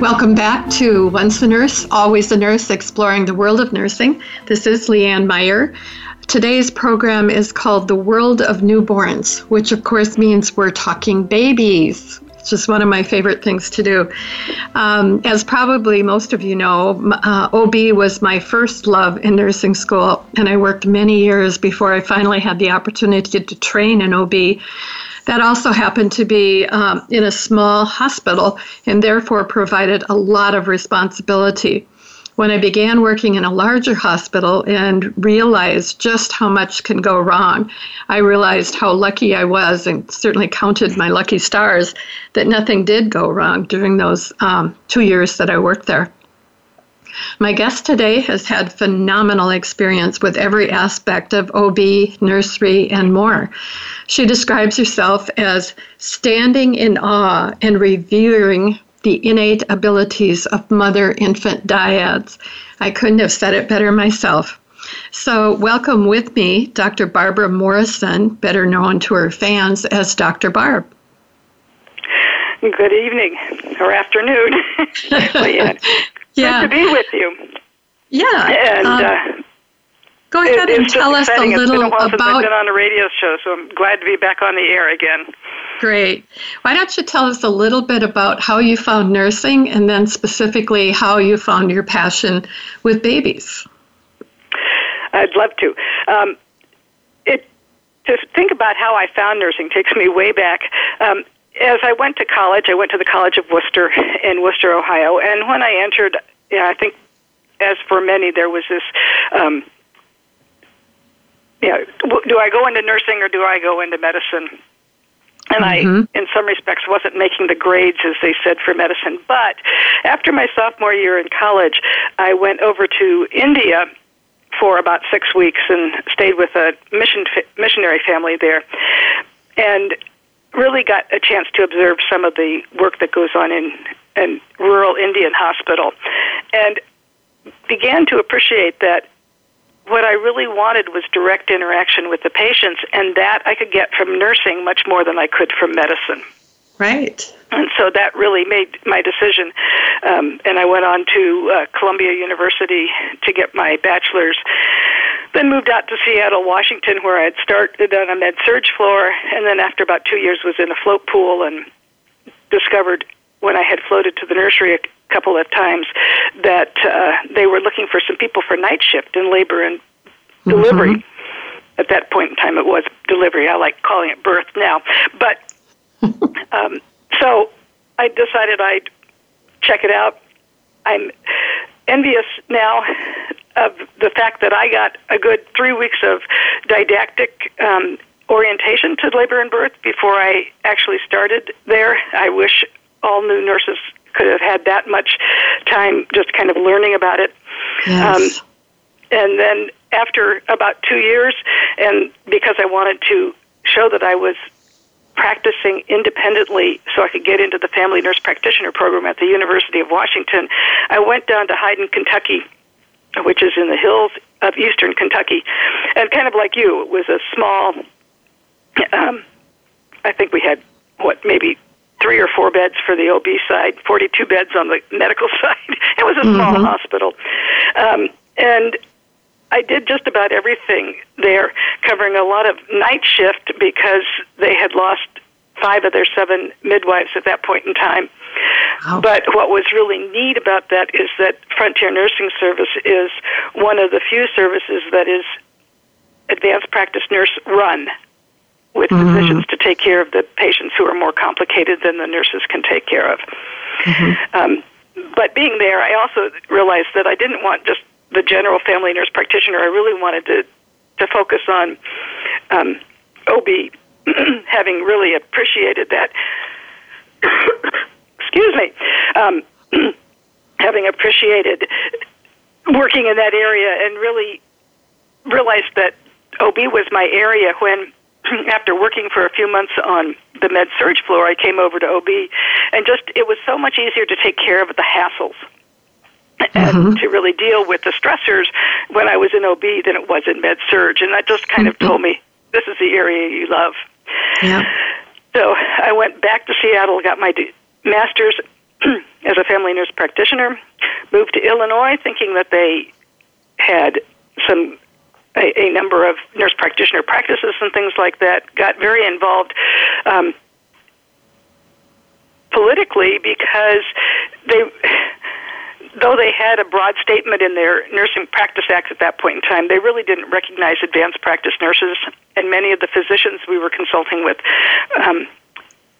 Welcome back to Once a Nurse, Always a Nurse, exploring the world of nursing. This is Leanne Meyer. Today's program is called The World of Newborns, which of course means we're talking babies. It's just one of my favorite things to do. Um, as probably most of you know, uh, OB was my first love in nursing school, and I worked many years before I finally had the opportunity to train in OB. That also happened to be um, in a small hospital and therefore provided a lot of responsibility. When I began working in a larger hospital and realized just how much can go wrong, I realized how lucky I was and certainly counted my lucky stars that nothing did go wrong during those um, two years that I worked there. My guest today has had phenomenal experience with every aspect of OB, nursery, and more. She describes herself as standing in awe and revering the innate abilities of mother infant dyads. I couldn't have said it better myself. So, welcome with me, Dr. Barbara Morrison, better known to her fans as Dr. Barb. Good evening or afternoon. yeah. yeah. Good to be with you. Yeah. And um, uh, go ahead it, and tell us exciting. a little it's been a while about. Since I've been on a radio show, so I'm glad to be back on the air again. Great. Why don't you tell us a little bit about how you found nursing and then specifically how you found your passion with babies? I'd love to. Um, it, to think about how I found nursing takes me way back. Um, as I went to college, I went to the College of Wooster in Wooster, Ohio, and when I entered, yeah, I think, as for many, there was this. Um, yeah, do I go into nursing or do I go into medicine? And mm-hmm. I, in some respects, wasn't making the grades as they said for medicine. But after my sophomore year in college, I went over to India for about six weeks and stayed with a mission missionary family there, and really got a chance to observe some of the work that goes on in in rural Indian hospital, and began to appreciate that what I really wanted was direct interaction with the patients, and that I could get from nursing much more than I could from medicine. Right. And so that really made my decision. Um, and I went on to uh, Columbia University to get my bachelor's. Then moved out to Seattle, Washington, where I had started on a med surg floor, and then after about two years was in a float pool and discovered when I had floated to the nursery a couple of times that uh, they were looking for some people for night shift in labor and mm-hmm. delivery. Mm-hmm. At that point in time, it was delivery. I like calling it birth now, but um, so I decided I'd check it out. I'm envious now of the fact that I got a good three weeks of didactic um, orientation to labor and birth before I actually started there. I wish all new nurses could have had that much time just kind of learning about it. Yes. Um, and then after about two years, and because I wanted to show that I was practicing independently so I could get into the family nurse practitioner program at the University of Washington, I went down to Hyden, Kentucky, which is in the hills of eastern Kentucky. And kind of like you, it was a small, um, I think we had, what, maybe three or four beds for the OB side, 42 beds on the medical side. it was a small mm-hmm. hospital. Um, and I did just about everything there, covering a lot of night shift because they had lost five of their seven midwives at that point in time. Wow. But what was really neat about that is that Frontier Nursing Service is one of the few services that is advanced practice nurse run with mm-hmm. physicians to take care of the patients who are more complicated than the nurses can take care of. Mm-hmm. Um, but being there, I also realized that I didn't want just the general family nurse practitioner. I really wanted to to focus on um, OB, having really appreciated that. excuse me. Um, having appreciated working in that area and really realized that OB was my area when after working for a few months on the med surg floor, I came over to OB, and just it was so much easier to take care of the hassles and mm-hmm. to really deal with the stressors when I was in OB than it was in med surg, and that just kind mm-hmm. of told me this is the area you love. Yeah. So I went back to Seattle, got my master's as a family nurse practitioner, moved to Illinois, thinking that they had some a, a number of nurse practitioner practices and things like that. Got very involved. Um, politically because they though they had a broad statement in their Nursing Practice Act at that point in time, they really didn't recognize advanced practice nurses, and many of the physicians we were consulting with um,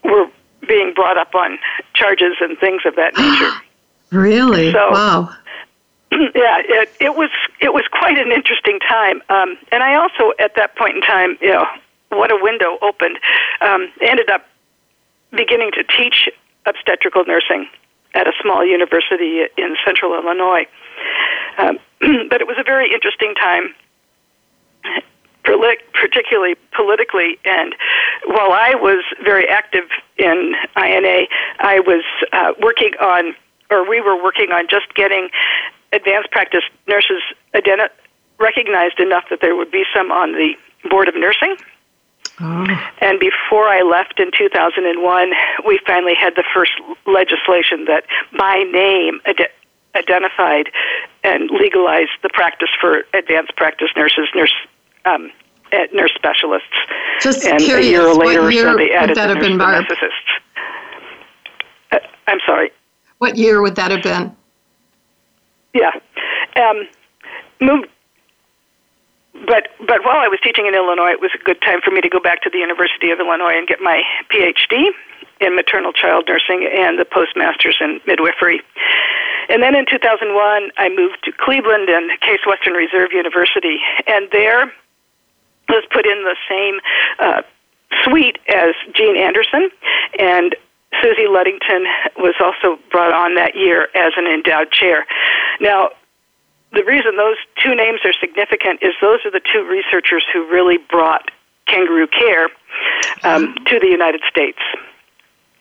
were being brought up on charges and things of that nature. really? So, wow. Yeah, it, it was it was quite an interesting time, um, and I also at that point in time, you know, what a window opened. Um, ended up beginning to teach obstetrical nursing at a small university in central Illinois. Um, but it was a very interesting time, particularly politically. And while I was very active in INA, I was uh, working on, or we were working on just getting advanced practice nurses identi- recognized enough that there would be some on the board of nursing. Oh. And before I left in 2001, we finally had the first legislation that by name ad- identified and legalized the practice for advanced practice nurses, nurse um, nurse specialists. Just and curious, a year later, what year so they added would that have been, Barb? Uh, I'm sorry. What year would that have been? Yeah. Um, moved but but while I was teaching in Illinois, it was a good time for me to go back to the University of Illinois and get my PhD in maternal child nursing and the postmasters in midwifery. And then in 2001, I moved to Cleveland and Case Western Reserve University, and there was put in the same uh, suite as Gene Anderson, and Susie Ludington was also brought on that year as an endowed chair. Now, the reason those two names are significant is those are the two researchers who really brought kangaroo care um, to the United States.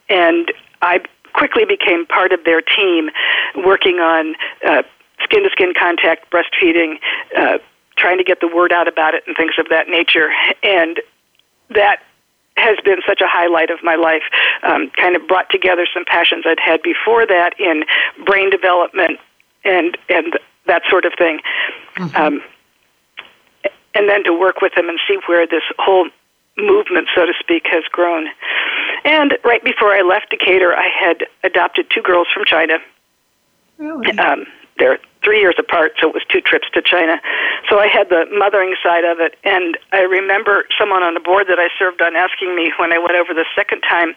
And I quickly became part of their team working on skin to skin contact breastfeeding, uh, trying to get the word out about it, and things of that nature. And that has been such a highlight of my life. Um, kind of brought together some passions I'd had before that in brain development and and that sort of thing. Mm-hmm. Um, and then to work with them and see where this whole movement, so to speak, has grown. And right before I left Decatur, I had adopted two girls from China. Really? Um, they're three years apart, so it was two trips to China. So I had the mothering side of it, and I remember someone on the board that I served on asking me when I went over the second time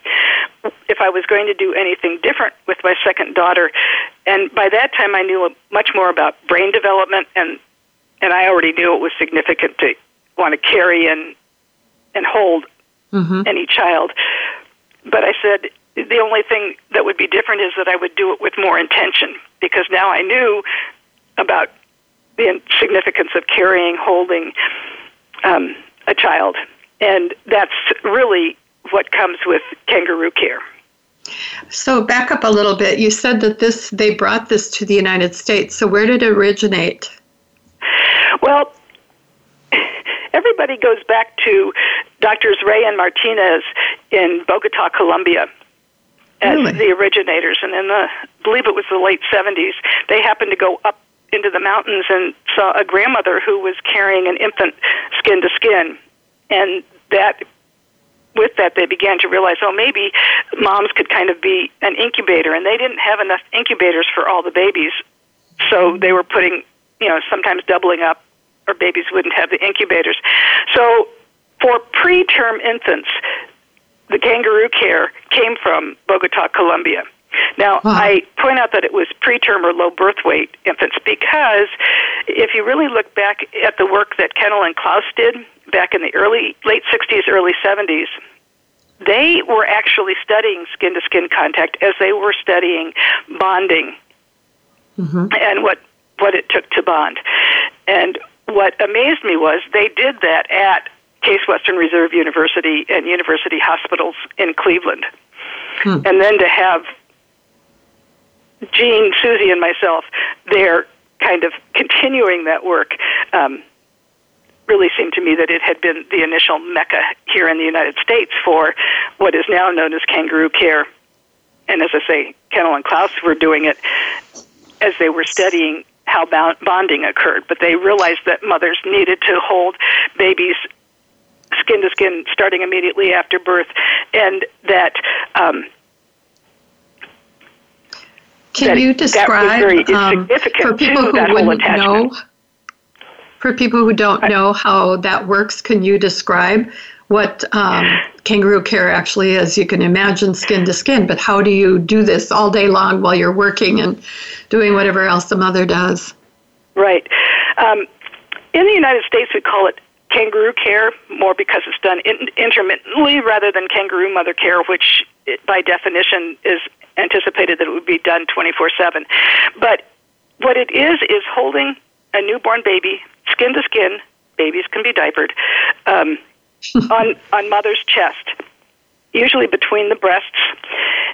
if I was going to do anything different with my second daughter. And by that time, I knew much more about brain development, and and I already knew it was significant to want to carry and and hold mm-hmm. any child. But I said the only thing that would be different is that I would do it with more intention because now I knew about the significance of carrying, holding um, a child. And that's really what comes with kangaroo care. So back up a little bit. You said that this they brought this to the United States. So where did it originate? Well, everybody goes back to Doctors Rey and Martinez in Bogota, Colombia as really? the originators. And in the, I believe it was the late 70s, they happened to go up into the mountains and saw a grandmother who was carrying an infant skin to skin. And that, with that, they began to realize, oh, maybe moms could kind of be an incubator. And they didn't have enough incubators for all the babies. So they were putting, you know, sometimes doubling up, or babies wouldn't have the incubators. So for preterm infants, the kangaroo care came from Bogota, Colombia. Now, wow. I point out that it was preterm or low birth weight infants because if you really look back at the work that Kennell and Klaus did back in the early late 60s, early 70s, they were actually studying skin to skin contact as they were studying bonding mm-hmm. and what what it took to bond. And what amazed me was they did that at Case Western Reserve University and University Hospitals in Cleveland. Hmm. And then to have Gene, Susie, and myself there kind of continuing that work um, really seemed to me that it had been the initial mecca here in the United States for what is now known as kangaroo care. And as I say, Kennell and Klaus were doing it as they were studying how bonding occurred, but they realized that mothers needed to hold babies skin to skin starting immediately after birth, and that. Um, Can that you describe um, for people who wouldn't know? For people who don't know how that works, can you describe what um, kangaroo care actually is? You can imagine skin to skin, but how do you do this all day long while you're working and doing whatever else the mother does? Right. Um, in the United States, we call it kangaroo care more because it's done in, intermittently rather than kangaroo mother care, which by definition is anticipated that it would be done 24 7. But what it is, is holding a newborn baby skin to skin, babies can be diapered, um, on, on mother's chest, usually between the breasts.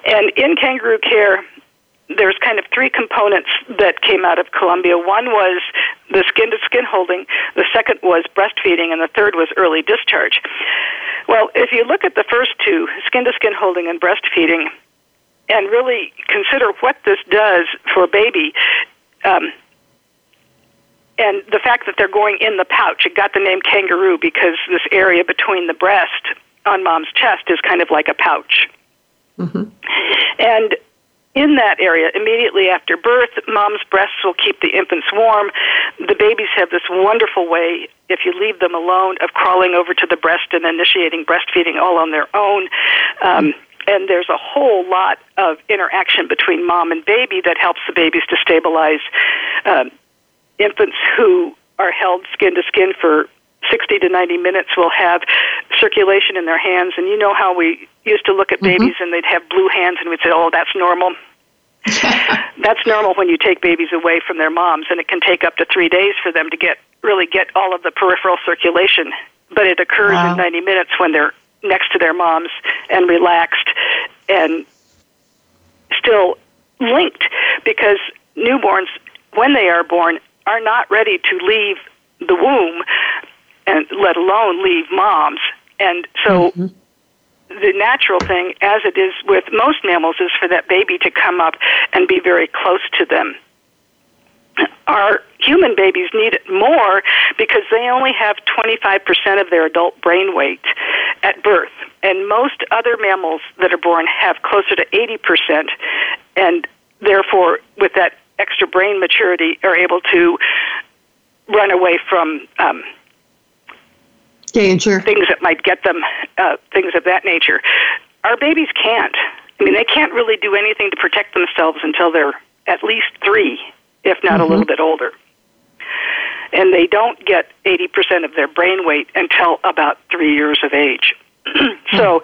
And in kangaroo care, there's kind of three components that came out of Colombia. One was the skin to skin holding, the second was breastfeeding, and the third was early discharge. Well, if you look at the first two, skin to skin holding and breastfeeding, and really consider what this does for a baby, um, and the fact that they're going in the pouch, it got the name kangaroo because this area between the breast on mom's chest is kind of like a pouch. Mm-hmm. And in that area, immediately after birth, mom's breasts will keep the infants warm. The babies have this wonderful way, if you leave them alone, of crawling over to the breast and initiating breastfeeding all on their own. Um, and there's a whole lot of interaction between mom and baby that helps the babies to stabilize. Um, infants who are held skin to skin for 60 to 90 minutes will have circulation in their hands. And you know how we used to look at mm-hmm. babies and they'd have blue hands and we'd say, oh, that's normal. that's normal when you take babies away from their moms, and it can take up to three days for them to get really get all of the peripheral circulation. But it occurs wow. in 90 minutes when they're next to their moms and relaxed and still linked because newborns, when they are born, are not ready to leave the womb and let alone leave moms. And so mm-hmm. the natural thing, as it is with most mammals, is for that baby to come up and be very close to them. Our human babies need it more because they only have 25% of their adult brain weight at birth. And most other mammals that are born have closer to 80%. And therefore, with that extra brain maturity, are able to run away from um, danger things that might get them, uh, things of that nature. Our babies can't. I mean, they can't really do anything to protect themselves until they're at least three, if not mm-hmm. a little bit older. And they don't get 80% of their brain weight until about three years of age. so,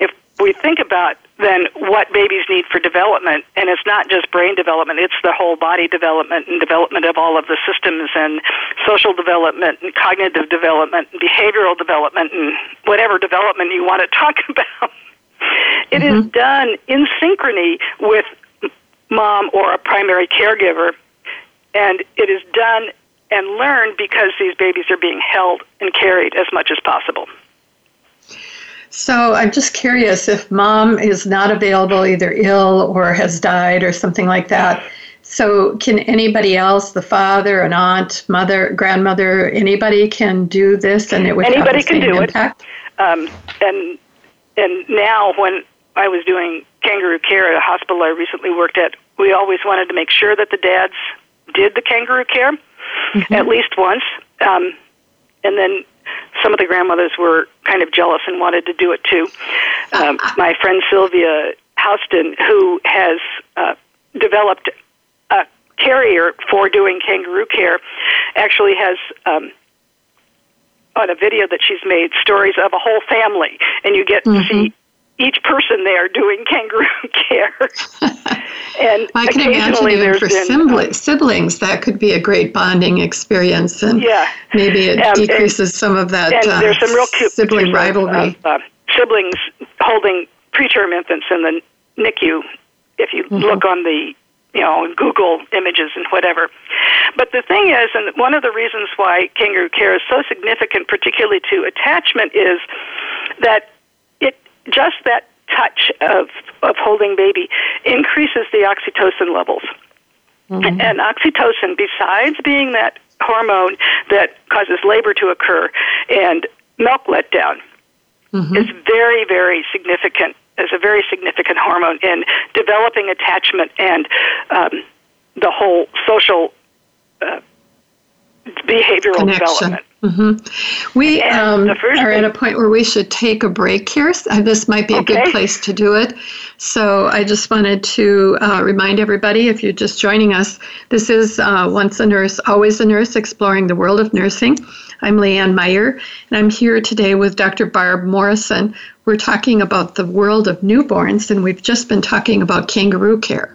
if we think about then what babies need for development, and it's not just brain development, it's the whole body development and development of all of the systems and social development and cognitive development and behavioral development and whatever development you want to talk about. It mm-hmm. is done in synchrony with mom or a primary caregiver, and it is done and learned because these babies are being held and carried as much as possible. So I'm just curious if mom is not available, either ill or has died or something like that. So can anybody else, the father, an aunt, mother, grandmother, anybody can do this, and it would anybody have the same can do impact? it. Um, and and now when I was doing kangaroo care at a hospital I recently worked at, we always wanted to make sure that the dads did the kangaroo care mm-hmm. at least once. Um, and then some of the grandmothers were kind of jealous and wanted to do it too. Um, my friend Sylvia Houston, who has uh, developed a carrier for doing kangaroo care, actually has. Um, on a video that she's made, stories of a whole family, and you get mm-hmm. to see each person there doing kangaroo care. and I can imagine even for been, siblings, that could be a great bonding experience, and yeah. maybe it um, decreases and, some of that and uh, there's some real cute sibling rivalry. Of, uh, siblings holding preterm infants in the NICU. If you mm-hmm. look on the you know, Google images and whatever. But the thing is, and one of the reasons why kangaroo care is so significant, particularly to attachment, is that just that touch of of holding baby increases the oxytocin levels. Mm-hmm. And oxytocin, besides being that hormone that causes labor to occur and milk letdown, mm-hmm. is very, very significant is a very significant hormone in developing attachment and um, the whole social uh, behavioral Connection. development. Mm-hmm. We um, are at a point where we should take a break here. Uh, this might be a okay. good place to do it. So I just wanted to uh, remind everybody if you're just joining us, this is uh, Once a Nurse, Always a Nurse, exploring the world of nursing. I'm Leanne Meyer, and I'm here today with Dr. Barb Morrison. We're talking about the world of newborns, and we've just been talking about kangaroo care.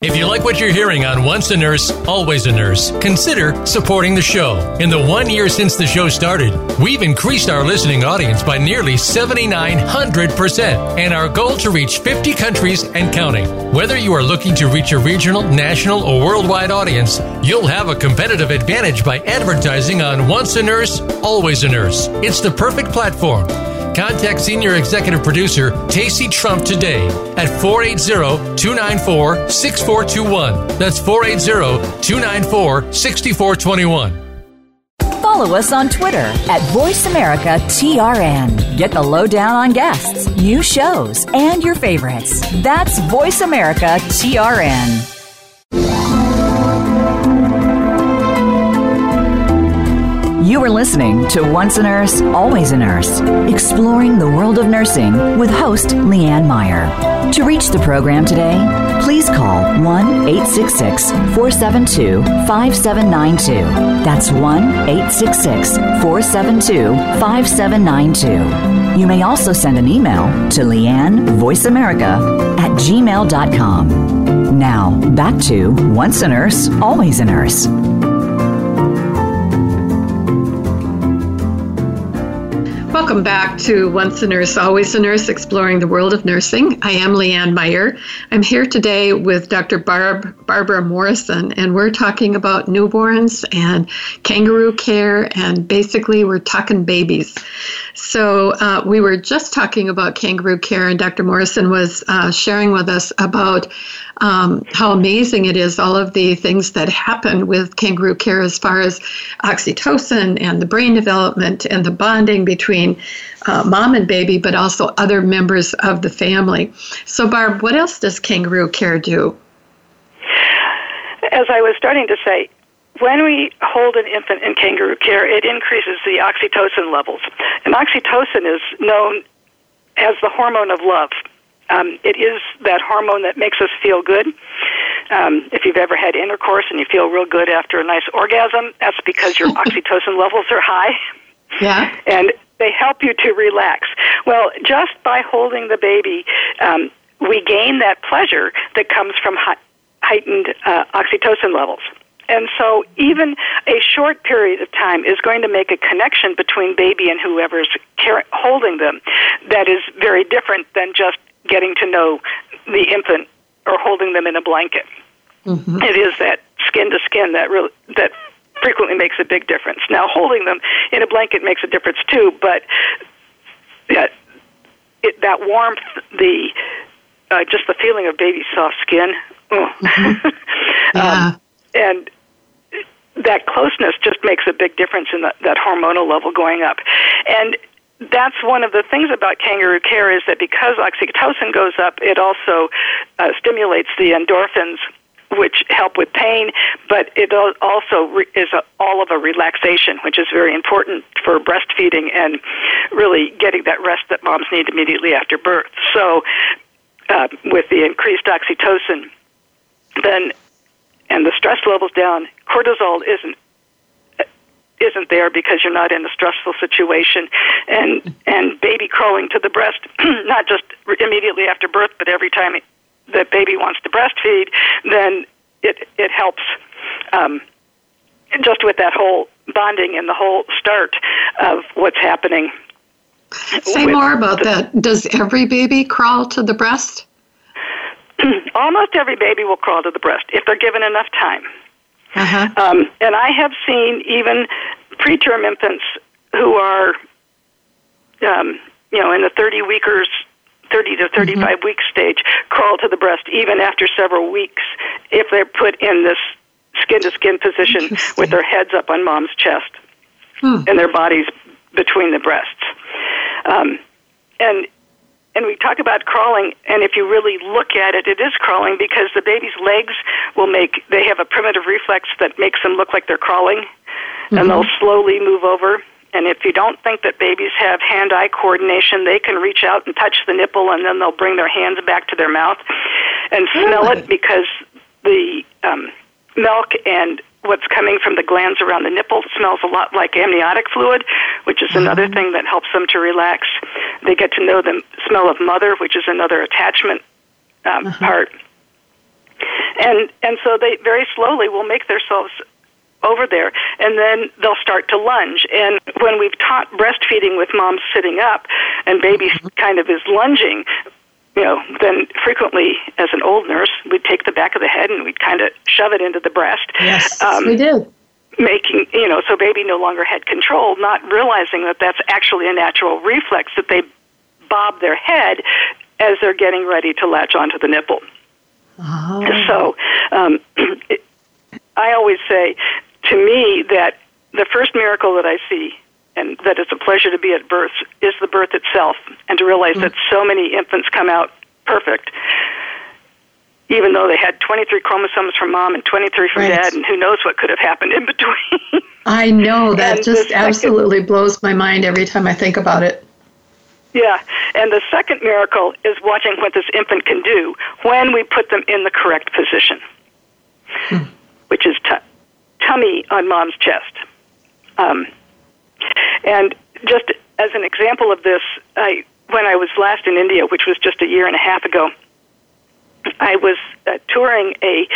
If you like what you're hearing on Once a Nurse, Always a Nurse, consider supporting the show. In the one year since the show started, we've increased our listening audience by nearly 7,900%, and our goal to reach 50 countries and counting. Whether you are looking to reach a regional, national, or worldwide audience, you'll have a competitive advantage by advertising on Once a Nurse, Always a Nurse. It's the perfect platform. Contact Senior Executive Producer Tacey Trump today at 480-294-6421. That's 480-294-6421. Follow us on Twitter at VoiceAmericaTRN. Get the lowdown on guests, new shows, and your favorites. That's VoiceAmericaTRN. You are listening to Once a Nurse, Always a Nurse, exploring the world of nursing with host Leanne Meyer. To reach the program today, please call 1 866 472 5792. That's 1 866 472 5792. You may also send an email to Leanne VoiceAmerica at gmail.com. Now, back to Once a Nurse, Always a Nurse. Welcome back to Once a Nurse, Always a Nurse, exploring the world of nursing. I am Leanne Meyer. I'm here today with Dr. Barb, Barbara Morrison, and we're talking about newborns and kangaroo care, and basically, we're talking babies. So, uh, we were just talking about kangaroo care, and Dr. Morrison was uh, sharing with us about um, how amazing it is, all of the things that happen with kangaroo care as far as oxytocin and the brain development and the bonding between uh, mom and baby, but also other members of the family. So, Barb, what else does kangaroo care do? As I was starting to say, when we hold an infant in kangaroo care, it increases the oxytocin levels. And oxytocin is known as the hormone of love. Um, it is that hormone that makes us feel good. Um, if you've ever had intercourse and you feel real good after a nice orgasm, that's because your oxytocin levels are high. Yeah. And they help you to relax. Well, just by holding the baby, um, we gain that pleasure that comes from heightened uh, oxytocin levels. And so, even a short period of time is going to make a connection between baby and whoever's care- holding them that is very different than just getting to know the infant or holding them in a blanket. Mm-hmm. It is that skin to skin that really that frequently makes a big difference. Now, holding them in a blanket makes a difference too, but that it, that warmth, the uh, just the feeling of baby soft skin, mm-hmm. yeah. um, and that closeness just makes a big difference in the, that hormonal level going up. And that's one of the things about kangaroo care is that because oxytocin goes up, it also uh, stimulates the endorphins, which help with pain, but it also re- is a, all of a relaxation, which is very important for breastfeeding and really getting that rest that moms need immediately after birth. So uh, with the increased oxytocin, then and the stress levels down, cortisol isn't isn't there because you're not in a stressful situation. And and baby crawling to the breast not just immediately after birth but every time the baby wants to breastfeed then it it helps. Um, just with that whole bonding and the whole start of what's happening say more about that. Does every baby crawl to the breast? Almost every baby will crawl to the breast if they're given enough time uh-huh. Um, and I have seen even preterm infants who are, um, you know, in the 30 weekers, 30 to 35 mm-hmm. week stage, crawl to the breast even after several weeks if they're put in this skin to skin position with their heads up on mom's chest hmm. and their bodies between the breasts. Um, and and we talk about crawling and if you really look at it it is crawling because the baby's legs will make they have a primitive reflex that makes them look like they're crawling mm-hmm. and they'll slowly move over and if you don't think that babies have hand eye coordination, they can reach out and touch the nipple and then they'll bring their hands back to their mouth and smell really? it because the um, milk and what's coming from the glands around the nipple smells a lot like amniotic fluid, which is another mm-hmm. thing that helps them to relax. They get to know the smell of mother, which is another attachment um, uh-huh. part. And and so they very slowly will make themselves over there and then they'll start to lunge and when we've taught breastfeeding with moms sitting up and baby mm-hmm. kind of is lunging you know, then frequently as an old nurse, we'd take the back of the head and we'd kind of shove it into the breast. Yes, um, we did. Making, you know, so baby no longer had control, not realizing that that's actually a natural reflex that they bob their head as they're getting ready to latch onto the nipple. Oh. So um, it, I always say to me that the first miracle that I see and that it's a pleasure to be at birth is the birth itself, and to realize mm-hmm. that so many infants come out perfect, even though they had 23 chromosomes from mom and 23 from right. dad, and who knows what could have happened in between. I know that just absolutely blows my mind every time I think about it. Yeah, and the second miracle is watching what this infant can do when we put them in the correct position, hmm. which is t- tummy on mom's chest. Um, and just as an example of this, I when I was last in India, which was just a year and a half ago, I was uh, touring a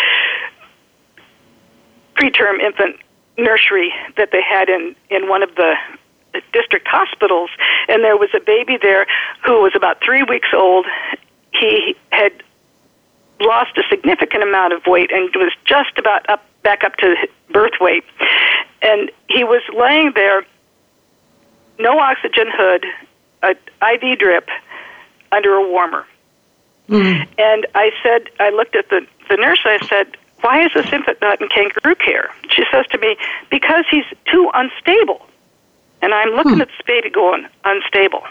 preterm infant nursery that they had in in one of the district hospitals, and there was a baby there who was about three weeks old. He had lost a significant amount of weight and was just about up back up to birth weight, and he was laying there no oxygen hood, a IV drip under a warmer. Mm. And I said, I looked at the, the nurse, I said, why is this infant not in kangaroo care? She says to me, because he's too unstable. And I'm looking mm. at this baby going, unstable.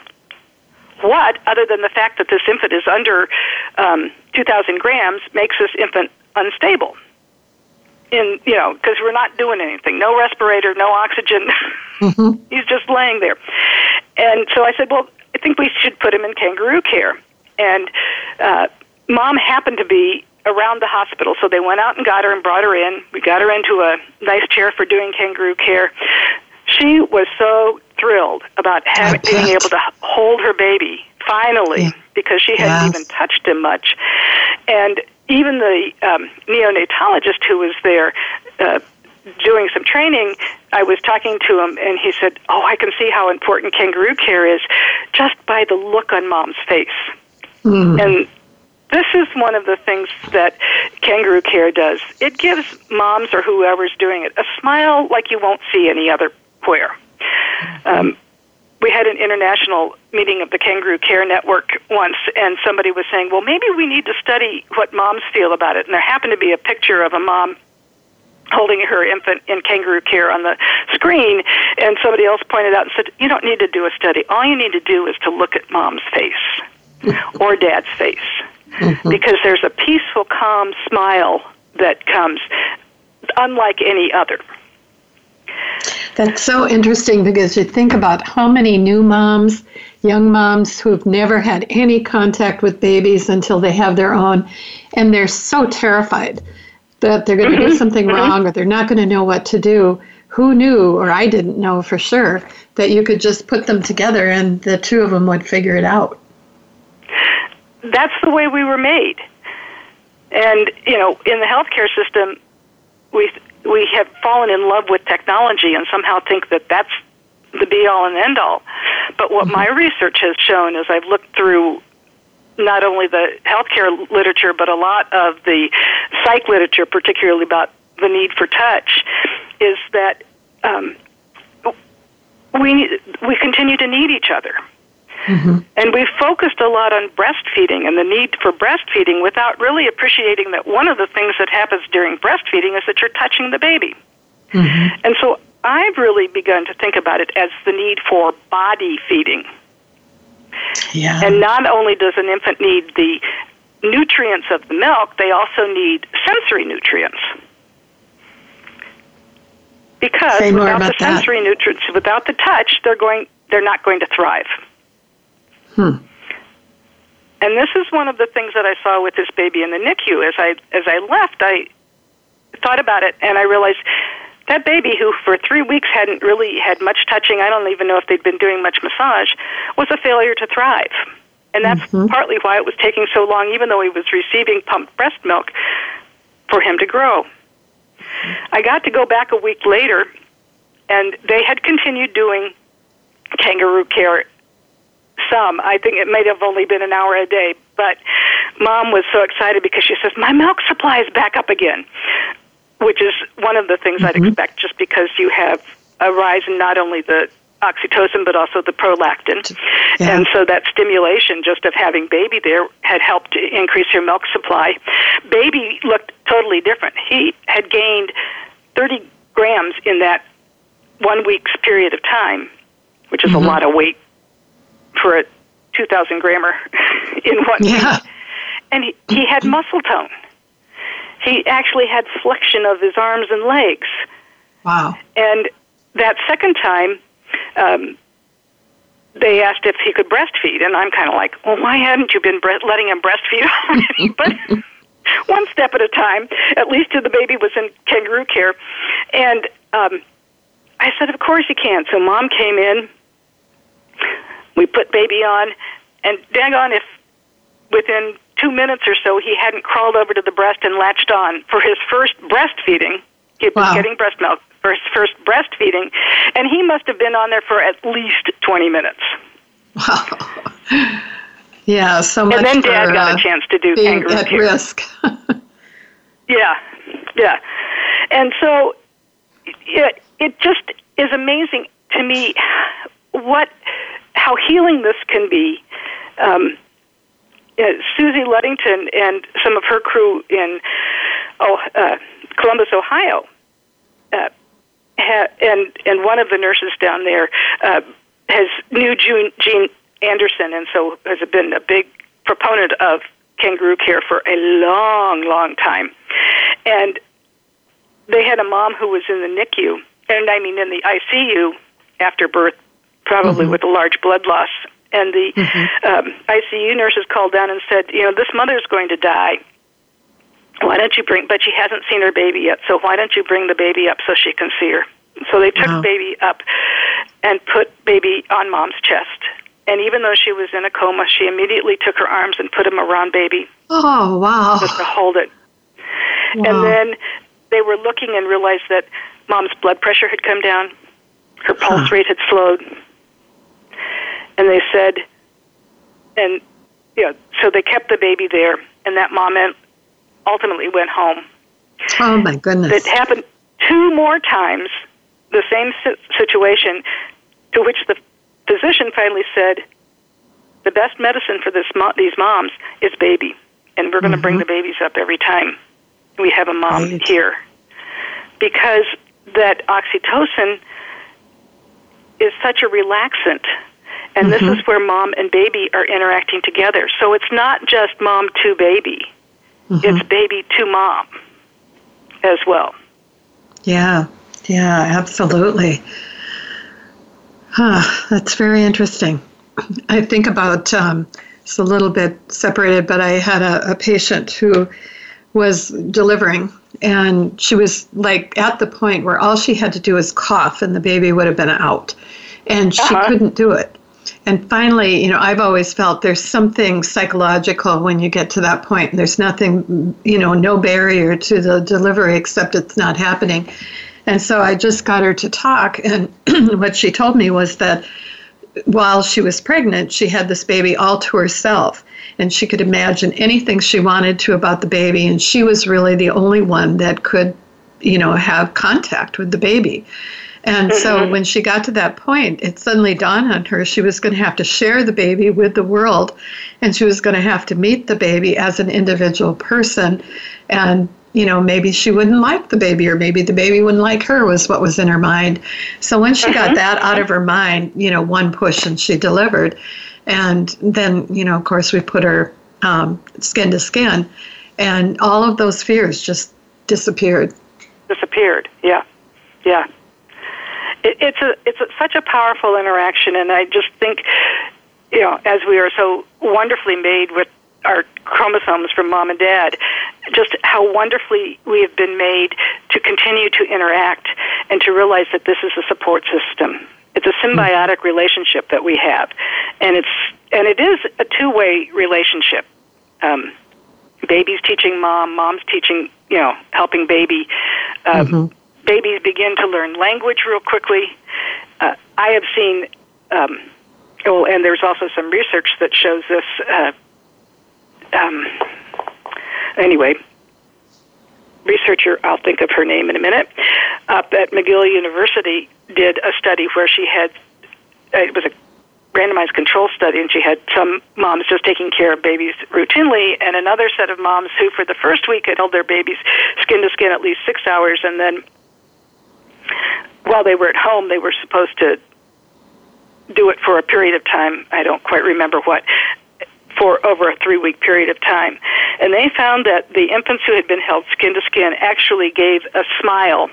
What, other than the fact that this infant is under um, 2,000 grams, makes this infant you know because we're not doing anything. No respirator no oxygen. Mm-hmm. he's just laying there. And so i said well i think we should put him in kangaroo care. And uh, mom happened to be around the hospital so they went out and got her and brought her in. We got her into a nice chair for doing kangaroo care. She was so thrilled about having, being able to hold her baby finally yeah. because she hadn't yes. even touched him much. And even the um, neonatologist who was there uh, doing some training, I was talking to him, and he said, "Oh, I can see how important kangaroo care is, just by the look on mom's face." Mm. And this is one of the things that kangaroo care does. It gives moms or whoever's doing it a smile like you won't see any other where. Um, we had an international meeting of the Kangaroo Care Network once, and somebody was saying, well, maybe we need to study what moms feel about it. And there happened to be a picture of a mom holding her infant in kangaroo care on the screen, and somebody else pointed out and said, you don't need to do a study. All you need to do is to look at mom's face or dad's face. Mm-hmm. Because there's a peaceful, calm smile that comes unlike any other. That's so interesting because you think about how many new moms young moms who've never had any contact with babies until they have their own, and they're so terrified that they're going to do something mm-hmm. wrong or they're not going to know what to do. Who knew, or I didn't know for sure, that you could just put them together and the two of them would figure it out? That's the way we were made. And, you know, in the healthcare system, we, we have fallen in love with technology and somehow think that that's the be all and end all. But what mm-hmm. my research has shown as I've looked through not only the healthcare literature, but a lot of the psych literature, particularly about the need for touch, is that um, we we continue to need each other. Mm-hmm. And we've focused a lot on breastfeeding and the need for breastfeeding without really appreciating that one of the things that happens during breastfeeding is that you're touching the baby. Mm-hmm. And so I've really begun to think about it as the need for body feeding. Yeah. And not only does an infant need the nutrients of the milk, they also need sensory nutrients. Because Say without the that. sensory nutrients, without the touch, they're going they're not going to thrive. Hmm. And this is one of the things that I saw with this baby in the NICU. As I as I left, I thought about it and I realized that baby who for three weeks hadn't really had much touching, I don't even know if they'd been doing much massage, was a failure to thrive. And that's mm-hmm. partly why it was taking so long, even though he was receiving pumped breast milk, for him to grow. I got to go back a week later, and they had continued doing kangaroo care some. I think it may have only been an hour a day, but mom was so excited because she says, My milk supply is back up again which is one of the things mm-hmm. I'd expect just because you have a rise in not only the oxytocin but also the prolactin. Yeah. And so that stimulation just of having baby there had helped increase your milk supply. Baby looked totally different. He had gained 30 grams in that one week's period of time, which is mm-hmm. a lot of weight for a 2,000 grammer in one yeah. week. And he, he had muscle tone he actually had flexion of his arms and legs. Wow. And that second time, um, they asked if he could breastfeed, and I'm kind of like, well, why hadn't you been bre- letting him breastfeed already? but one step at a time, at least till the baby was in kangaroo care. And um, I said, of course he can't. So mom came in, we put baby on, and dang on if within two minutes or so, he hadn't crawled over to the breast and latched on for his first breastfeeding. He was wow. getting breast milk for his first breastfeeding, and he must have been on there for at least 20 minutes. Wow. Yeah, so much. And then Dad got uh, a chance to do being kangaroo at care. risk. yeah, yeah, and so it, it just is amazing to me what how healing this can be. Um, uh, Susie Ludington and some of her crew in oh, uh, Columbus, Ohio, uh, ha- and and one of the nurses down there uh, has knew June, Gene Anderson, and so has been a big proponent of kangaroo care for a long, long time. And they had a mom who was in the NICU, and I mean in the ICU after birth, probably mm-hmm. with a large blood loss and the mm-hmm. um, ICU nurses called down and said, you know, this mother's going to die. Why don't you bring? But she hasn't seen her baby yet, so why don't you bring the baby up so she can see her? So they took wow. baby up and put baby on mom's chest. And even though she was in a coma, she immediately took her arms and put them around baby. Oh wow! Just to hold it. Wow. And then they were looking and realized that mom's blood pressure had come down, her pulse huh. rate had slowed, and they said, and know, so they kept the baby there, and that mom ultimately went home. Oh my goodness! It happened two more times, the same situation, to which the physician finally said, "The best medicine for this mo- these moms is baby, and we're going to mm-hmm. bring the babies up every time we have a mom right. here, because that oxytocin is such a relaxant and mm-hmm. this is where mom and baby are interacting together. So it's not just mom to baby, mm-hmm. it's baby to mom as well. Yeah, yeah, absolutely. Huh, that's very interesting. I think about um, it's a little bit separated, but I had a, a patient who was delivering and she was like at the point where all she had to do was cough and the baby would have been out and she uh-huh. couldn't do it and finally you know i've always felt there's something psychological when you get to that point. There's nothing you know no barrier to the delivery except it's not happening. And so i just got her to talk and what she told me was that while she was pregnant she had this baby all to herself and she could imagine anything she wanted to about the baby and she was really the only one that could you know have contact with the baby and so mm-hmm. when she got to that point it suddenly dawned on her she was going to have to share the baby with the world and she was going to have to meet the baby as an individual person and you know maybe she wouldn't like the baby or maybe the baby wouldn't like her was what was in her mind so when she got mm-hmm. that out of her mind you know one push and she delivered and then, you know, of course, we put her um, skin to skin, and all of those fears just disappeared. Disappeared, yeah, yeah. It, it's a it's a, such a powerful interaction, and I just think, you know, as we are so wonderfully made with our chromosomes from mom and dad, just how wonderfully we have been made to continue to interact and to realize that this is a support system it's a symbiotic relationship that we have, and it's and it is a two-way relationship. Um, baby's teaching mom, mom's teaching, you know, helping baby. Um, mm-hmm. Babies begin to learn language real quickly. Uh, I have seen, um, well, and there's also some research that shows this. Uh, um, anyway, researcher, I'll think of her name in a minute, up at McGill University did a study where she had, uh, it was a randomized control study, and she had some moms just taking care of babies routinely, and another set of moms who, for the first week, had held their babies skin to skin at least six hours, and then while they were at home, they were supposed to do it for a period of time. I don't quite remember what for over a three week period of time. And they found that the infants who had been held skin to skin actually gave a smile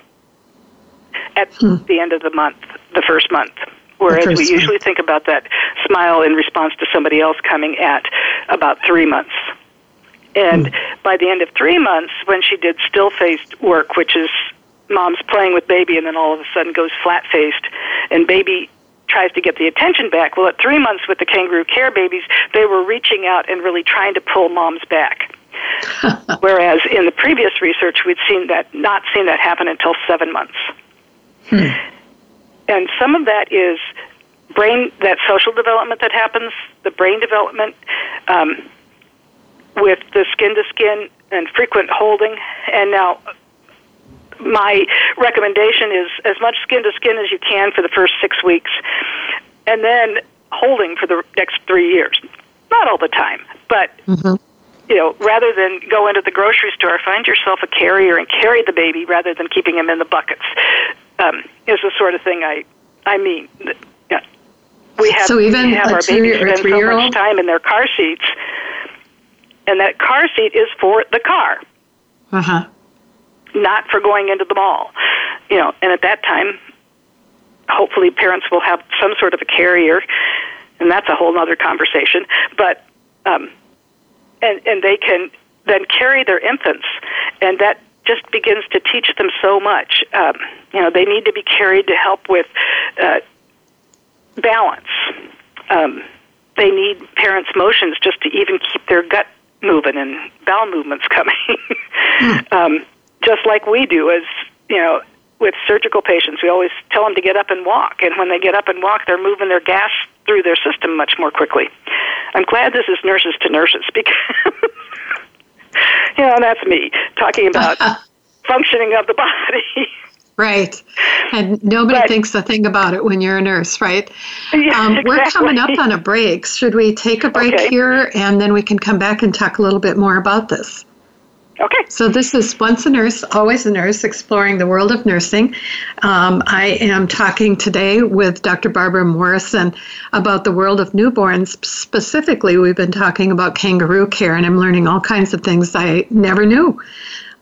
at hmm. the end of the month, the first month. Whereas we usually think about that smile in response to somebody else coming at about three months. And hmm. by the end of three months, when she did still faced work, which is mom's playing with baby and then all of a sudden goes flat faced, and baby tries to get the attention back. Well, at three months with the kangaroo care babies, they were reaching out and really trying to pull moms back. Whereas in the previous research, we'd seen that not seen that happen until seven months. Hmm. And some of that is brain that social development that happens, the brain development um, with the skin to skin and frequent holding, and now my recommendation is as much skin to skin as you can for the first six weeks, and then holding for the next three years. Not all the time, but mm-hmm. you know, rather than go into the grocery store, find yourself a carrier and carry the baby rather than keeping him in the buckets. Um, is the sort of thing I I mean. Yeah, we have so even we have our babies spend so much time in their car seats, and that car seat is for the car. Uh huh not for going into the mall. You know, and at that time, hopefully parents will have some sort of a carrier, and that's a whole other conversation. But um, and and they can then carry their infants, and that just begins to teach them so much. Um, you know, they need to be carried to help with uh, balance. Um, they need parents' motions just to even keep their gut moving and bowel movements coming. mm. um, just like we do as you know with surgical patients we always tell them to get up and walk and when they get up and walk they're moving their gas through their system much more quickly i'm glad this is nurses to nurses because you know that's me talking about functioning of the body Right. And nobody but, thinks a thing about it when you're a nurse, right? Yeah, um, exactly. We're coming up on a break. Should we take a break okay. here and then we can come back and talk a little bit more about this? Okay. So this is Once a Nurse, Always a Nurse, exploring the world of nursing. Um, I am talking today with Dr. Barbara Morrison about the world of newborns. Specifically, we've been talking about kangaroo care, and I'm learning all kinds of things I never knew.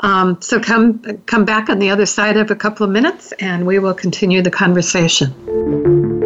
Um, so come come back on the other side of a couple of minutes, and we will continue the conversation.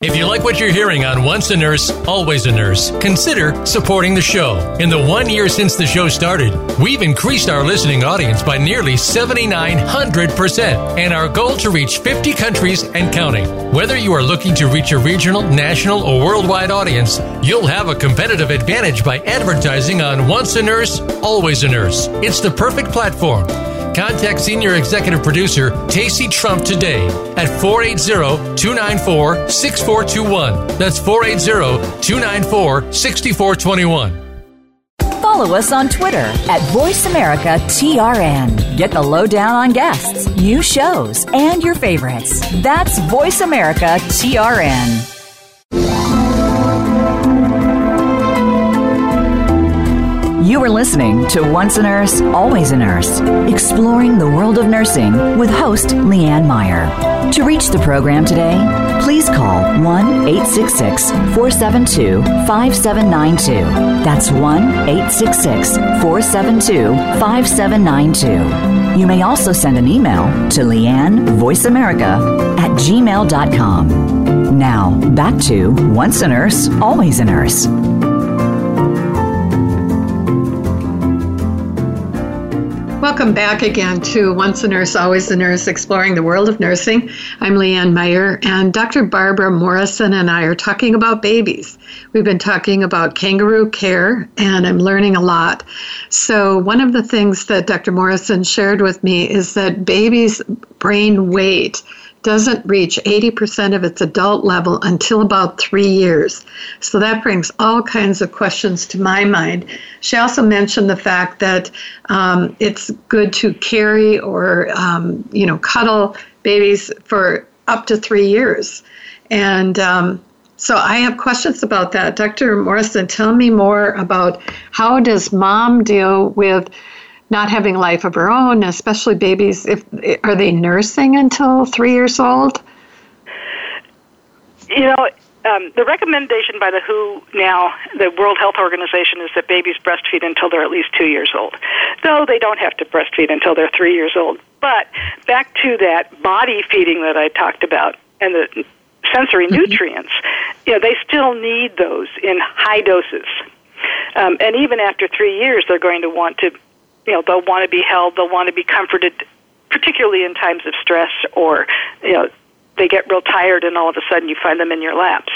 If you like what you're hearing on Once a Nurse, Always a Nurse, consider supporting the show. In the one year since the show started, we've increased our listening audience by nearly 7,900%, and our goal to reach 50 countries and counting. Whether you are looking to reach a regional, national, or worldwide audience, you'll have a competitive advantage by advertising on Once a Nurse, Always a Nurse. It's the perfect platform. Contact Senior Executive Producer Tacey Trump today at 480-294-6421. That's 480-294-6421. Follow us on Twitter at VoiceAmericaTRN. Get the lowdown on guests, new shows, and your favorites. That's VoiceAmericaTRN. You are listening to Once a Nurse, Always a Nurse, exploring the world of nursing with host Leanne Meyer. To reach the program today, please call 1 866 472 5792. That's 1 866 472 5792. You may also send an email to Leanne VoiceAmerica at gmail.com. Now, back to Once a Nurse, Always a Nurse. Welcome back again to Once a Nurse, Always a Nurse, exploring the world of nursing. I'm Leanne Meyer, and Dr. Barbara Morrison and I are talking about babies. We've been talking about kangaroo care, and I'm learning a lot. So, one of the things that Dr. Morrison shared with me is that babies' brain weight doesn't reach 80% of its adult level until about three years. So that brings all kinds of questions to my mind. She also mentioned the fact that um, it's good to carry or, um, you know, cuddle babies for up to three years. And um, so I have questions about that. Dr. Morrison, tell me more about how does mom deal with not having life of her own, especially babies. If are they nursing until three years old? You know, um, the recommendation by the WHO now, the World Health Organization, is that babies breastfeed until they're at least two years old. Though they don't have to breastfeed until they're three years old. But back to that body feeding that I talked about and the sensory mm-hmm. nutrients, you know, they still need those in high doses. Um, and even after three years, they're going to want to you know they'll want to be held they'll want to be comforted particularly in times of stress or you know they get real tired and all of a sudden you find them in your laps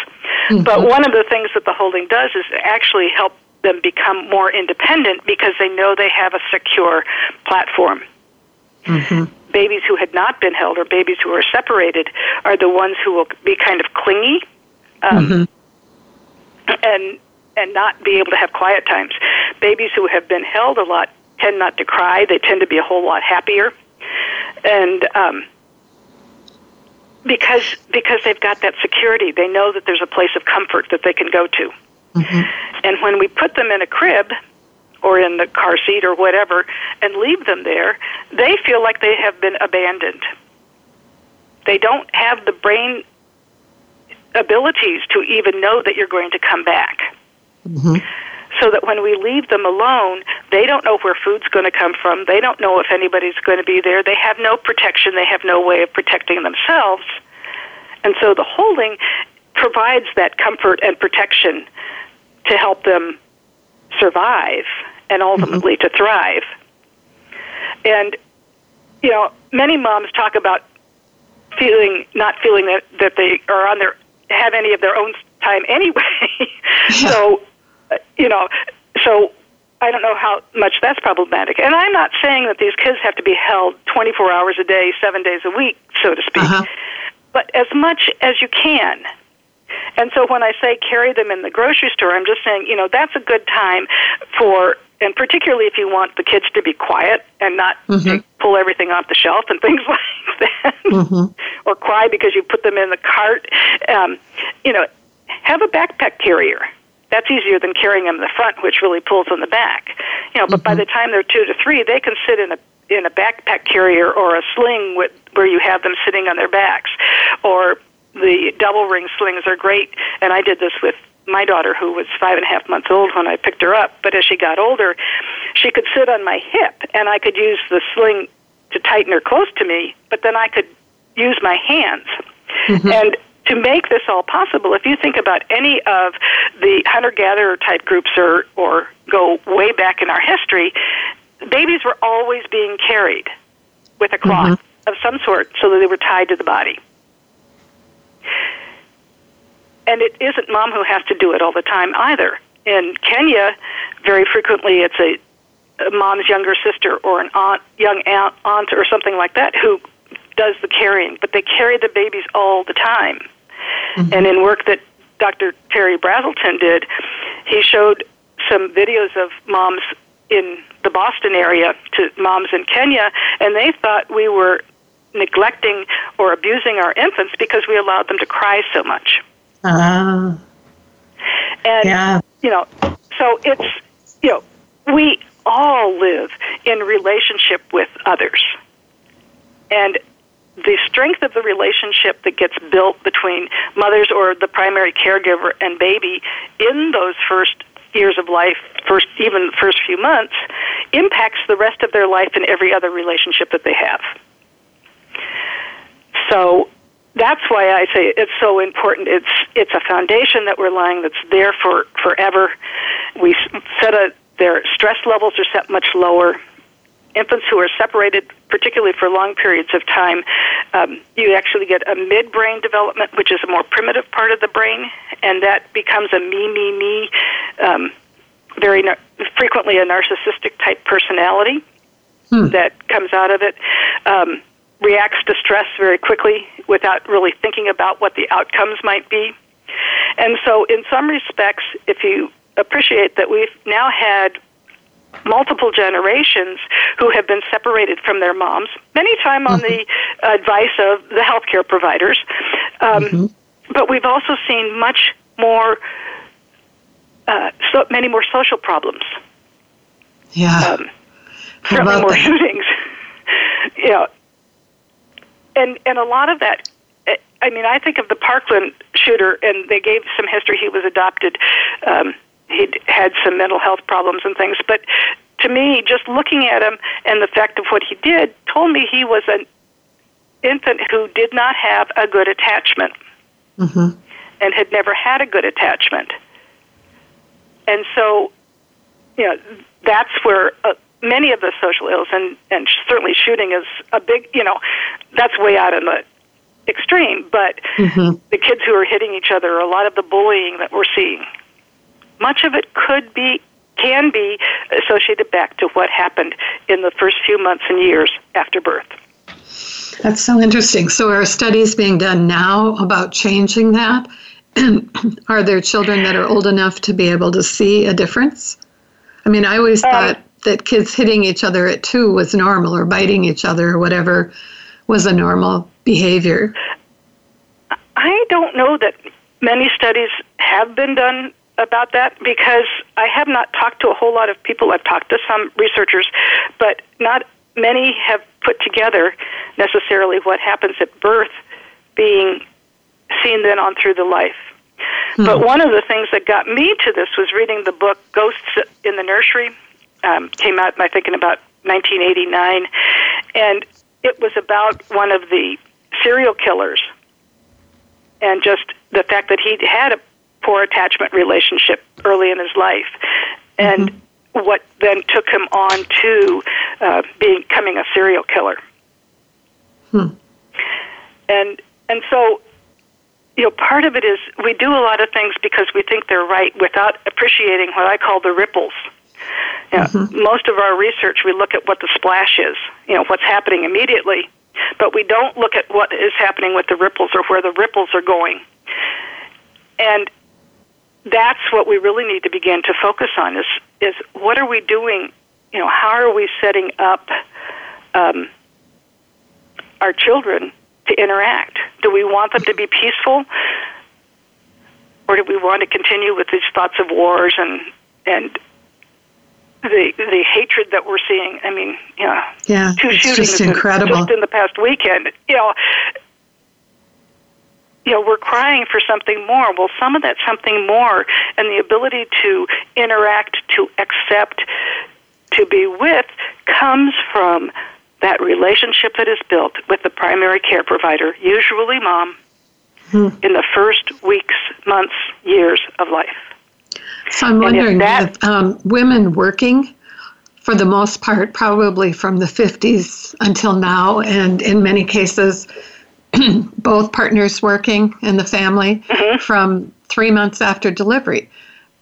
mm-hmm. but one of the things that the holding does is actually help them become more independent because they know they have a secure platform mm-hmm. babies who had not been held or babies who are separated are the ones who will be kind of clingy um, mm-hmm. and and not be able to have quiet times babies who have been held a lot tend not to cry. They tend to be a whole lot happier, and um, because because they've got that security, they know that there's a place of comfort that they can go to. Mm-hmm. And when we put them in a crib or in the car seat or whatever and leave them there, they feel like they have been abandoned. They don't have the brain abilities to even know that you're going to come back. Mm-hmm so that when we leave them alone, they don't know where food's going to come from. They don't know if anybody's going to be there. They have no protection. They have no way of protecting themselves. And so the holding provides that comfort and protection to help them survive and ultimately mm-hmm. to thrive. And, you know, many moms talk about feeling, not feeling that, that they are on their, have any of their own time anyway. So you know, so I don't know how much that's problematic. And I'm not saying that these kids have to be held 24 hours a day, seven days a week, so to speak, uh-huh. but as much as you can. And so when I say carry them in the grocery store, I'm just saying, you know, that's a good time for, and particularly if you want the kids to be quiet and not mm-hmm. pull everything off the shelf and things like that, mm-hmm. or cry because you put them in the cart. Um, you know, have a backpack carrier that's easier than carrying them in the front, which really pulls in the back. You know, but mm-hmm. by the time they're two to three, they can sit in a in a backpack carrier or a sling with, where you have them sitting on their backs, or the double ring slings are great. And I did this with my daughter, who was five and a half months old when I picked her up. But as she got older, she could sit on my hip, and I could use the sling to tighten her close to me. But then I could use my hands. Mm-hmm. And to make this all possible, if you think about any of the hunter-gatherer type groups, or or go way back in our history, babies were always being carried with a cloth mm-hmm. of some sort, so that they were tied to the body and it isn't mom who has to do it all the time either. In Kenya, very frequently it's a, a mom's younger sister or an aunt, young aunt, aunt or something like that who does the carrying, but they carry the babies all the time. Mm-hmm. And in work that Dr. Berry Brazelton did, he showed some videos of moms in the Boston area to moms in Kenya, and they thought we were neglecting or abusing our infants because we allowed them to cry so much. Uh, and, yeah. you know, so it's, you know, we all live in relationship with others. And the strength of the relationship that gets built between mothers or the primary caregiver and baby in those first years of life, first even first few months, impacts the rest of their life and every other relationship that they have. So that's why I say it's so important. It's it's a foundation that we're laying that's there for forever. We set a their stress levels are set much lower. Infants who are separated, particularly for long periods of time, um, you actually get a midbrain development, which is a more primitive part of the brain, and that becomes a me, me, me, um, very nar- frequently a narcissistic type personality hmm. that comes out of it. Um, reacts to stress very quickly without really thinking about what the outcomes might be. And so, in some respects, if you appreciate that we've now had multiple generations who have been separated from their moms, many time on mm-hmm. the advice of the healthcare providers, um, mm-hmm. but we've also seen much more, uh, so many more social problems. Yeah. Um, certainly more that? shootings. you know, and and a lot of that I mean, I think of the Parkland shooter, and they gave some history. He was adopted. Um, he'd had some mental health problems and things. But to me, just looking at him and the fact of what he did told me he was an infant who did not have a good attachment mm-hmm. and had never had a good attachment. And so, you know, that's where uh, many of the social ills, and, and certainly shooting is a big, you know, that's way out in the extreme. But mm-hmm. the kids who are hitting each other, a lot of the bullying that we're seeing, much of it could be, can be associated back to what happened in the first few months and years after birth. That's so interesting. So, are studies being done now about changing that? And are there children that are old enough to be able to see a difference? I mean, I always um, thought that kids hitting each other at two was normal or biting each other or whatever was a normal behavior. I don't know that many studies have been done about that because I have not talked to a whole lot of people. I've talked to some researchers, but not many have put together necessarily what happens at birth being seen then on through the life. Hmm. But one of the things that got me to this was reading the book Ghosts in the Nursery um, came out, I think, in about 1989, and it was about one of the serial killers, and just the fact that he had a poor attachment relationship early in his life, and mm-hmm. what then took him on to uh, becoming a serial killer. Hmm. And and so you know, part of it is we do a lot of things because we think they're right without appreciating what I call the ripples yeah, mm-hmm. Most of our research, we look at what the splash is, you know, what's happening immediately, but we don't look at what is happening with the ripples or where the ripples are going. And that's what we really need to begin to focus on is is what are we doing? You know, how are we setting up um, our children to interact? Do we want them to be peaceful, or do we want to continue with these thoughts of wars and and the the hatred that we're seeing. I mean, you know, yeah, two it's shootings just incredible. just in the past weekend. You know, you know, we're crying for something more. Well, some of that something more and the ability to interact, to accept, to be with comes from that relationship that is built with the primary care provider, usually mom, hmm. in the first weeks, months, years of life. So I'm wondering that, if um, women working, for the most part, probably from the 50s until now, and in many cases, both partners working in the family mm-hmm. from three months after delivery.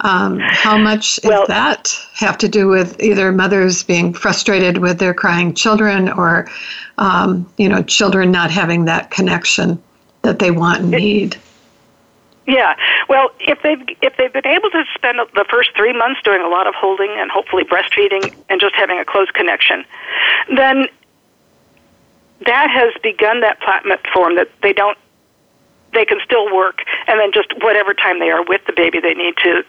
Um, how much well, does that have to do with either mothers being frustrated with their crying children or, um, you know, children not having that connection that they want and need? Yeah, well, if they've if they've been able to spend the first three months doing a lot of holding and hopefully breastfeeding and just having a close connection, then that has begun that platform that they don't they can still work and then just whatever time they are with the baby they need to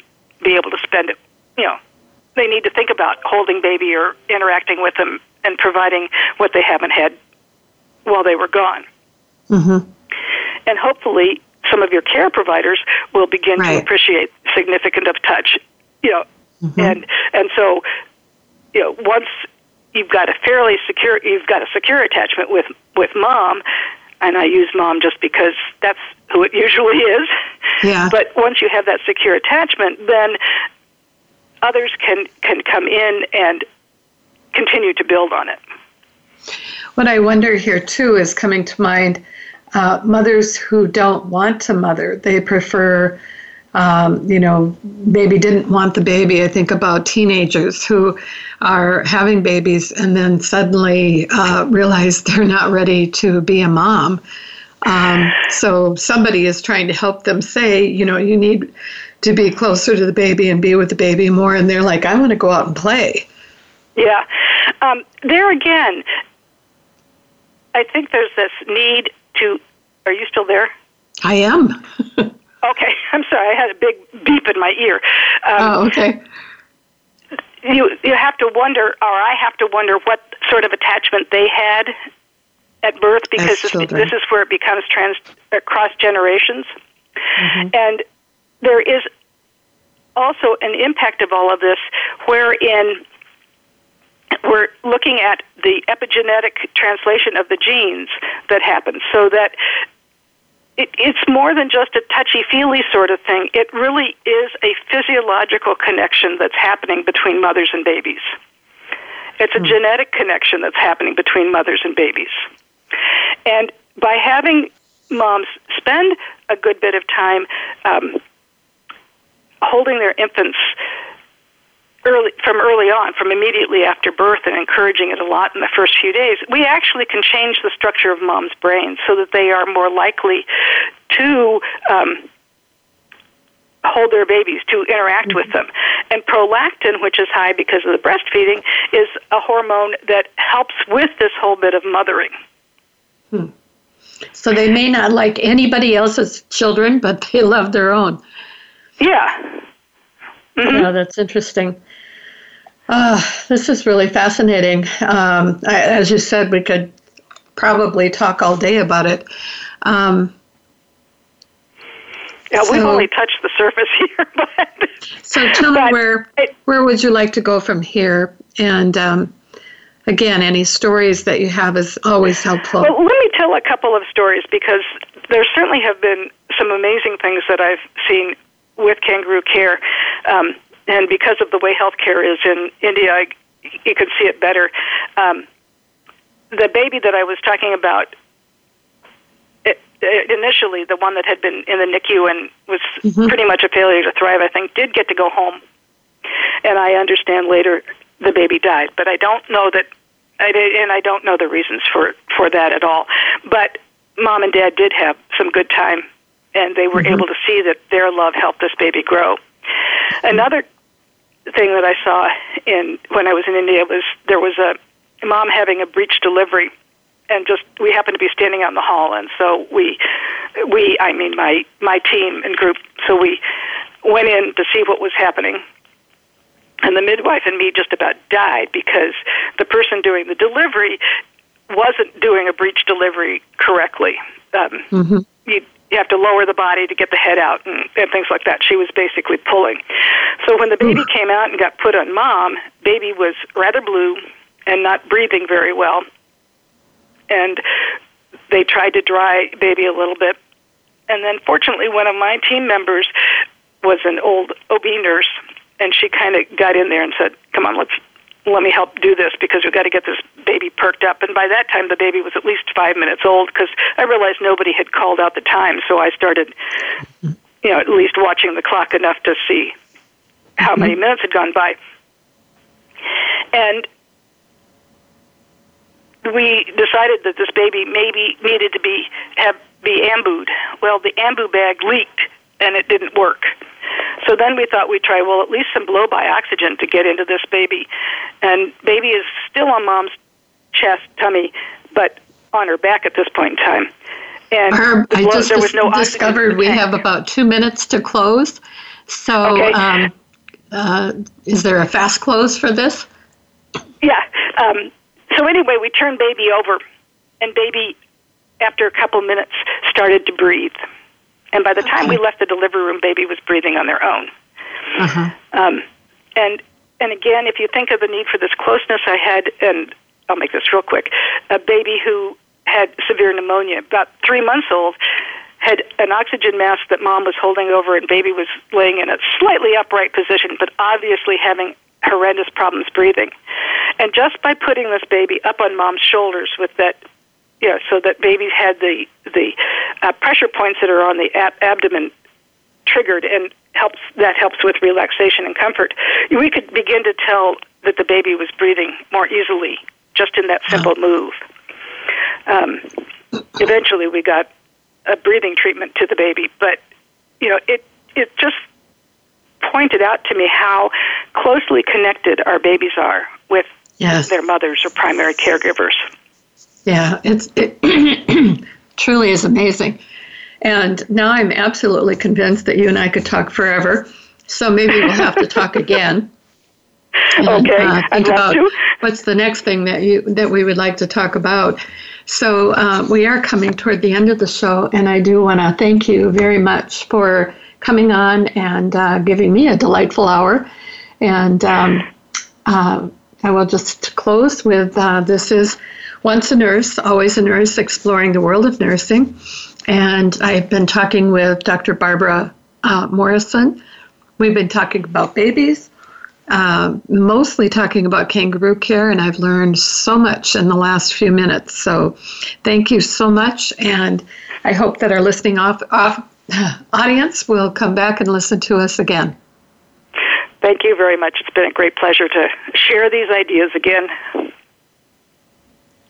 be able to spend it you know they need to think about holding baby or interacting with them and providing what they haven't had while they were gone mm-hmm. and hopefully some of your care providers will begin right. to appreciate significant of touch you know mm-hmm. and and so you know once you've got a fairly secure you've got a secure attachment with with mom and I use mom just because that's who it usually is. Yeah. But once you have that secure attachment, then others can can come in and continue to build on it. What I wonder here too is coming to mind uh, mothers who don't want to mother. They prefer um, you know, maybe didn't want the baby. I think about teenagers who are having babies and then suddenly uh, realize they're not ready to be a mom. Um, so somebody is trying to help them say, you know, you need to be closer to the baby and be with the baby more. And they're like, I want to go out and play. Yeah. Um, there again, I think there's this need to. Are you still there? I am. Okay, I'm sorry. I had a big beep in my ear. Um, oh, okay. You you have to wonder, or I have to wonder, what sort of attachment they had at birth, because this, this, is where it becomes trans uh, cross generations, mm-hmm. and there is also an impact of all of this, wherein we're looking at the epigenetic translation of the genes that happens, so that it, it's more than just a touchy feely sort of thing. It really is a physiological connection that's happening between mothers and babies. It's a mm. genetic connection that's happening between mothers and babies. And by having moms spend a good bit of time um, holding their infants early from early on, from immediately after birth, and encouraging it a lot in the first few days, we actually can change the structure of mom's brain so that they are more likely to. Um, hold their babies to interact mm-hmm. with them. And prolactin, which is high because of the breastfeeding, is a hormone that helps with this whole bit of mothering. Hmm. So they may not like anybody else's children, but they love their own. Yeah. Mm-hmm. Yeah, that's interesting. Uh, this is really fascinating. Um, I, as you said, we could probably talk all day about it. Um, yeah, so, we've only touched the surface here. But, so tell me where it, where would you like to go from here? And um, again, any stories that you have is always helpful. Well, let me tell a couple of stories because there certainly have been some amazing things that I've seen with kangaroo care. Um, and because of the way healthcare is in India, I, you can see it better. Um, the baby that I was talking about it, it, initially, the one that had been in the NICU and was mm-hmm. pretty much a failure to thrive, I think, did get to go home. And I understand later the baby died, but I don't know that, I did, and I don't know the reasons for for that at all. But mom and dad did have some good time, and they were mm-hmm. able to see that their love helped this baby grow. Another thing that I saw in when I was in India was there was a mom having a breech delivery and just we happened to be standing out in the hall and so we we I mean my my team and group so we went in to see what was happening and the midwife and me just about died because the person doing the delivery wasn't doing a breech delivery correctly um, mm-hmm. you you have to lower the body to get the head out and, and things like that. She was basically pulling. So when the hmm. baby came out and got put on mom, baby was rather blue and not breathing very well. And they tried to dry baby a little bit. And then fortunately one of my team members was an old OB nurse and she kind of got in there and said, "Come on, let's let me help do this because we've got to get this baby perked up. And by that time, the baby was at least five minutes old because I realized nobody had called out the time. So I started, you know, at least watching the clock enough to see how many mm-hmm. minutes had gone by. And we decided that this baby maybe needed to be have be ambued. Well, the ambu bag leaked and it didn't work. So then we thought we'd try, well, at least some blow by oxygen to get into this baby. And baby is still on mom's chest, tummy, but on her back at this point in time. And Herb, I just there was no discovered we have about two minutes to close. So, okay. um, uh, is there a fast close for this? Yeah. Um, so anyway, we turned baby over, and baby, after a couple minutes, started to breathe. And by the time we left the delivery room, baby was breathing on their own. Uh-huh. Um, and and again, if you think of the need for this closeness, I had, and I'll make this real quick, a baby who had severe pneumonia, about three months old, had an oxygen mask that mom was holding over, and baby was laying in a slightly upright position, but obviously having horrendous problems breathing. And just by putting this baby up on mom's shoulders with that you know, so that babies had the the uh, pressure points that are on the ab- abdomen triggered, and helps that helps with relaxation and comfort. We could begin to tell that the baby was breathing more easily just in that simple move. Um, eventually, we got a breathing treatment to the baby, but you know, it it just pointed out to me how closely connected our babies are with yes. their mothers or primary caregivers. Yeah, it's it truly is amazing. And now I'm absolutely convinced that you and I could talk forever. So maybe we'll have to talk again. And, okay, uh, think about to. what's the next thing that you that we would like to talk about. So uh, we are coming toward the end of the show, and I do want to thank you very much for coming on and uh, giving me a delightful hour. And um, uh, I will just close with uh, this is once a nurse, always a nurse, exploring the world of nursing. And I've been talking with Dr. Barbara uh, Morrison. We've been talking about babies, uh, mostly talking about kangaroo care, and I've learned so much in the last few minutes. So thank you so much. And I hope that our listening off, off audience will come back and listen to us again. Thank you very much. It's been a great pleasure to share these ideas again.